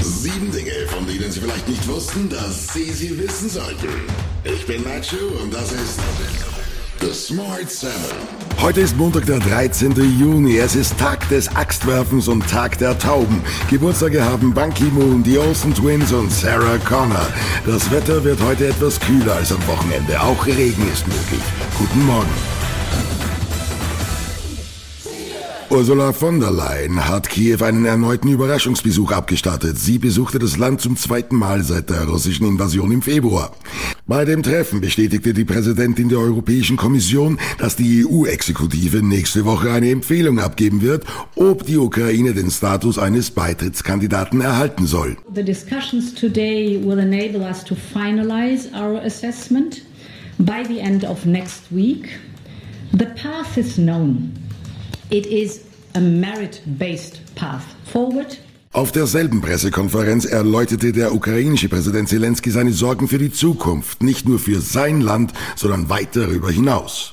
Sieben Dinge, von denen Sie vielleicht nicht wussten, dass Sie sie wissen sollten. Ich bin Nacho und das ist The Smart Seven. Heute ist Montag, der 13. Juni. Es ist Tag des Axtwerfens und Tag der Tauben. Geburtstage haben Ban Ki-moon, die Olsen Twins und Sarah Connor. Das Wetter wird heute etwas kühler als am Wochenende. Auch Regen ist möglich. Guten Morgen. Ursula von der Leyen hat Kiew einen erneuten Überraschungsbesuch abgestattet. Sie besuchte das Land zum zweiten Mal seit der russischen Invasion im Februar. Bei dem Treffen bestätigte die Präsidentin der Europäischen Kommission, dass die EU-Exekutive nächste Woche eine Empfehlung abgeben wird, ob die Ukraine den Status eines Beitrittskandidaten erhalten soll. The discussions today will enable us to finalize our assessment by the end of next week. The path is known. It is a merit-based path forward. Auf derselben Pressekonferenz erläuterte der ukrainische Präsident Zelensky seine Sorgen für die Zukunft, nicht nur für sein Land, sondern weit darüber hinaus.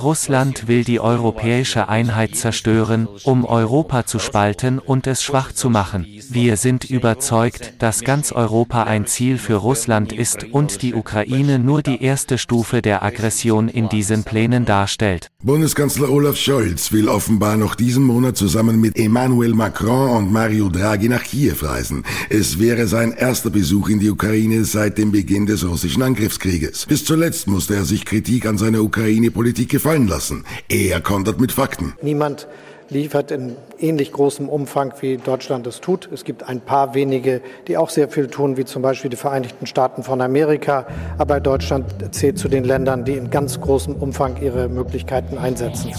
Russland will die europäische Einheit zerstören, um Europa zu spalten und es schwach zu machen. Wir sind überzeugt, dass ganz Europa ein Ziel für Russland ist und die Ukraine nur die erste Stufe der Aggression in diesen Plänen darstellt. Bundeskanzler Olaf Scholz will offenbar noch diesen Monat zusammen mit Emmanuel Macron und Mario Draghi nach Kiew reisen. Es wäre sein erster Besuch in die Ukraine seit dem Beginn des russischen Angriffskrieges. Bis zuletzt musste er sich Kritik an seiner Ukraine-Politik gefallen lassen. Er kontert mit Fakten. Niemand liefert in ähnlich großem Umfang, wie Deutschland es tut. Es gibt ein paar wenige, die auch sehr viel tun, wie zum Beispiel die Vereinigten Staaten von Amerika. Aber Deutschland zählt zu den Ländern, die in ganz großem Umfang ihre Möglichkeiten einsetzen.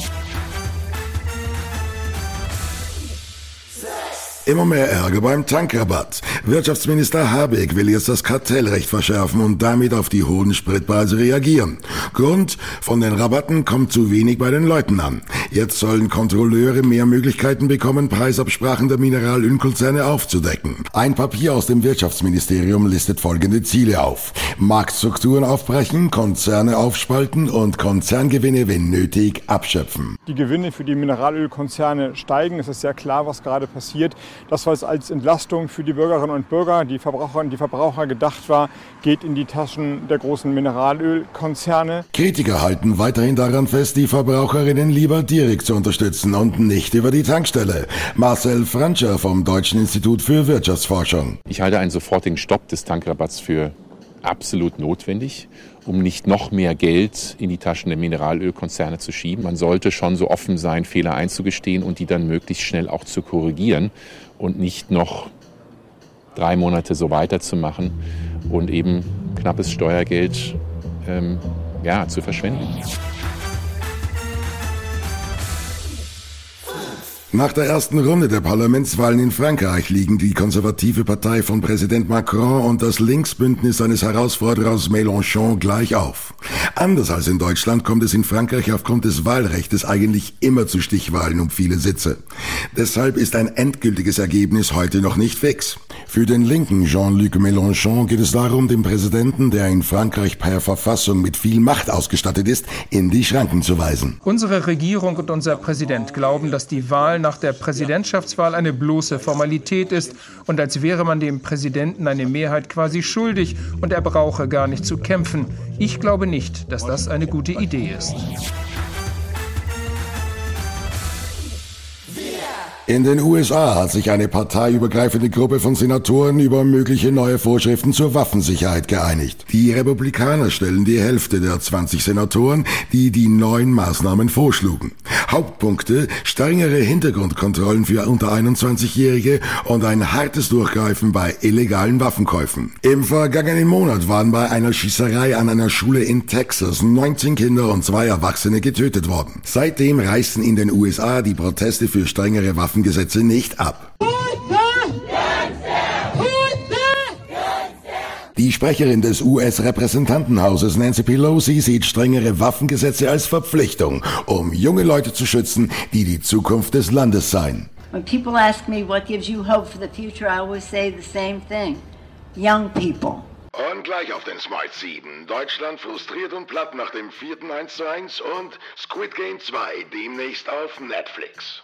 Immer mehr Ärger beim Tankrabatt. Wirtschaftsminister Habeck will jetzt das Kartellrecht verschärfen und damit auf die hohen Spritpreise reagieren. Grund, von den Rabatten kommt zu wenig bei den Leuten an. Jetzt sollen Kontrolleure mehr Möglichkeiten bekommen, Preisabsprachen der Mineralölkonzerne aufzudecken. Ein Papier aus dem Wirtschaftsministerium listet folgende Ziele auf. Marktstrukturen aufbrechen, Konzerne aufspalten und Konzerngewinne, wenn nötig, abschöpfen. Die Gewinne für die Mineralölkonzerne steigen. Es ist sehr klar, was gerade passiert. Das, was als Entlastung für die Bürgerinnen und Bürger, die Verbraucherinnen und die Verbraucher gedacht war, geht in die Taschen der großen Mineralölkonzerne. Kritiker halten weiterhin daran fest, die Verbraucherinnen lieber direkt zu unterstützen und nicht über die Tankstelle. Marcel Franscher vom Deutschen Institut für Wirtschaftsforschung. Ich halte einen sofortigen Stopp des Tankrabatts für absolut notwendig, um nicht noch mehr Geld in die Taschen der Mineralölkonzerne zu schieben. Man sollte schon so offen sein, Fehler einzugestehen und die dann möglichst schnell auch zu korrigieren und nicht noch drei Monate so weiterzumachen und eben knappes Steuergeld ähm, ja, zu verschwenden. Nach der ersten Runde der Parlamentswahlen in Frankreich liegen die konservative Partei von Präsident Macron und das Linksbündnis seines Herausforderers Mélenchon gleich auf. Anders als in Deutschland kommt es in Frankreich aufgrund des Wahlrechtes eigentlich immer zu Stichwahlen um viele Sitze. Deshalb ist ein endgültiges Ergebnis heute noch nicht fix. Für den linken Jean-Luc Mélenchon geht es darum, den Präsidenten, der in Frankreich per Verfassung mit viel Macht ausgestattet ist, in die Schranken zu weisen. Unsere Regierung und unser Präsident glauben, dass die Wahl nach der Präsidentschaftswahl eine bloße Formalität ist und als wäre man dem Präsidenten eine Mehrheit quasi schuldig und er brauche gar nicht zu kämpfen. Ich glaube nicht, dass das eine gute Idee ist. In den USA hat sich eine parteiübergreifende Gruppe von Senatoren über mögliche neue Vorschriften zur Waffensicherheit geeinigt. Die Republikaner stellen die Hälfte der 20 Senatoren, die die neuen Maßnahmen vorschlugen. Hauptpunkte, strengere Hintergrundkontrollen für unter 21-Jährige und ein hartes Durchgreifen bei illegalen Waffenkäufen. Im vergangenen Monat waren bei einer Schießerei an einer Schule in Texas 19 Kinder und zwei Erwachsene getötet worden. Seitdem reißen in den USA die Proteste für strengere Waffen Waffengesetze nicht ab. Die Sprecherin des US-Repräsentantenhauses Nancy Pelosi sieht strengere Waffengesetze als Verpflichtung, um junge Leute zu schützen, die die Zukunft des Landes seien. When people ask me what gives you hope for the future, I always say the same thing. Young people. Und gleich auf den Smart 7. Deutschland frustriert und platt nach dem vierten 1 zu 1 und Squid Game 2 demnächst auf Netflix.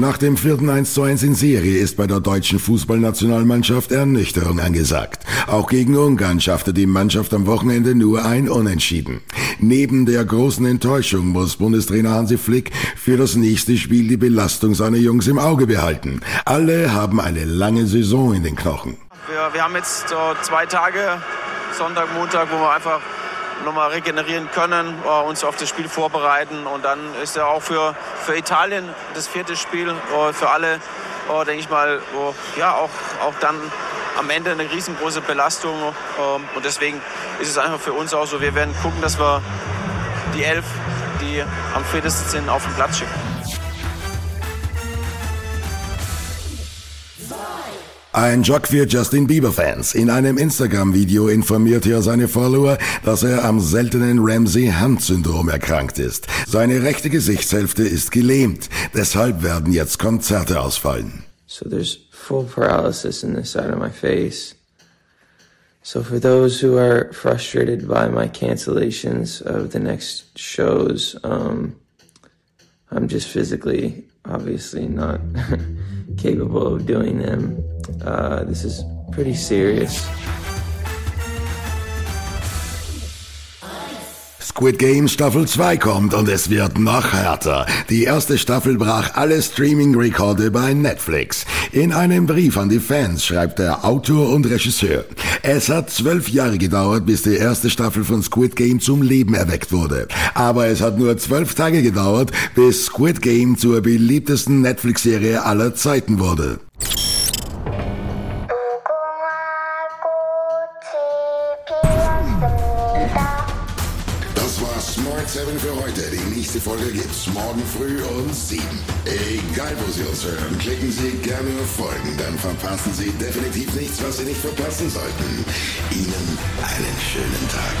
Nach dem vierten 1 zu 1 in Serie ist bei der deutschen Fußballnationalmannschaft Ernüchterung angesagt. Auch gegen Ungarn schaffte die Mannschaft am Wochenende nur ein Unentschieden. Neben der großen Enttäuschung muss Bundestrainer Hansi Flick für das nächste Spiel die Belastung seiner Jungs im Auge behalten. Alle haben eine lange Saison in den Knochen. Wir, wir haben jetzt so zwei Tage, Sonntag, Montag, wo wir einfach nochmal regenerieren können, äh, uns auf das Spiel vorbereiten. Und dann ist ja auch für, für Italien das vierte Spiel, äh, für alle, äh, denke ich mal, ja, auch, auch dann am Ende eine riesengroße Belastung. Ähm, und deswegen ist es einfach für uns auch so, wir werden gucken, dass wir die elf, die am fittesten sind, auf den Platz schicken. Ein Jock für Justin Bieber-Fans. In einem Instagram-Video informiert er seine Follower, dass er am seltenen Ramsey-Hunt-Syndrom erkrankt ist. Seine rechte Gesichtshälfte ist gelähmt. Deshalb werden jetzt Konzerte ausfallen. So there's full paralysis in this side of my face. So for those who are frustrated by my cancellations of the next shows, um, I'm just physically obviously not capable of doing them. Uh, this is pretty serious. Squid Game Staffel 2 kommt und es wird noch härter. Die erste Staffel brach alle Streaming-Rekorde bei Netflix. In einem Brief an die Fans schreibt der Autor und Regisseur. Es hat zwölf Jahre gedauert, bis die erste Staffel von Squid Game zum Leben erweckt wurde. Aber es hat nur zwölf Tage gedauert, bis Squid Game zur beliebtesten Netflix-Serie aller Zeiten wurde. 7 für heute. Die nächste Folge gibt's morgen früh um 7. Egal wo Sie uns hören, klicken Sie gerne auf Folgen, dann verpassen Sie definitiv nichts, was Sie nicht verpassen sollten. Ihnen einen schönen Tag.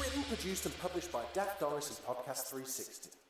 Written, produced, and published by Dak Doris Podcast 360.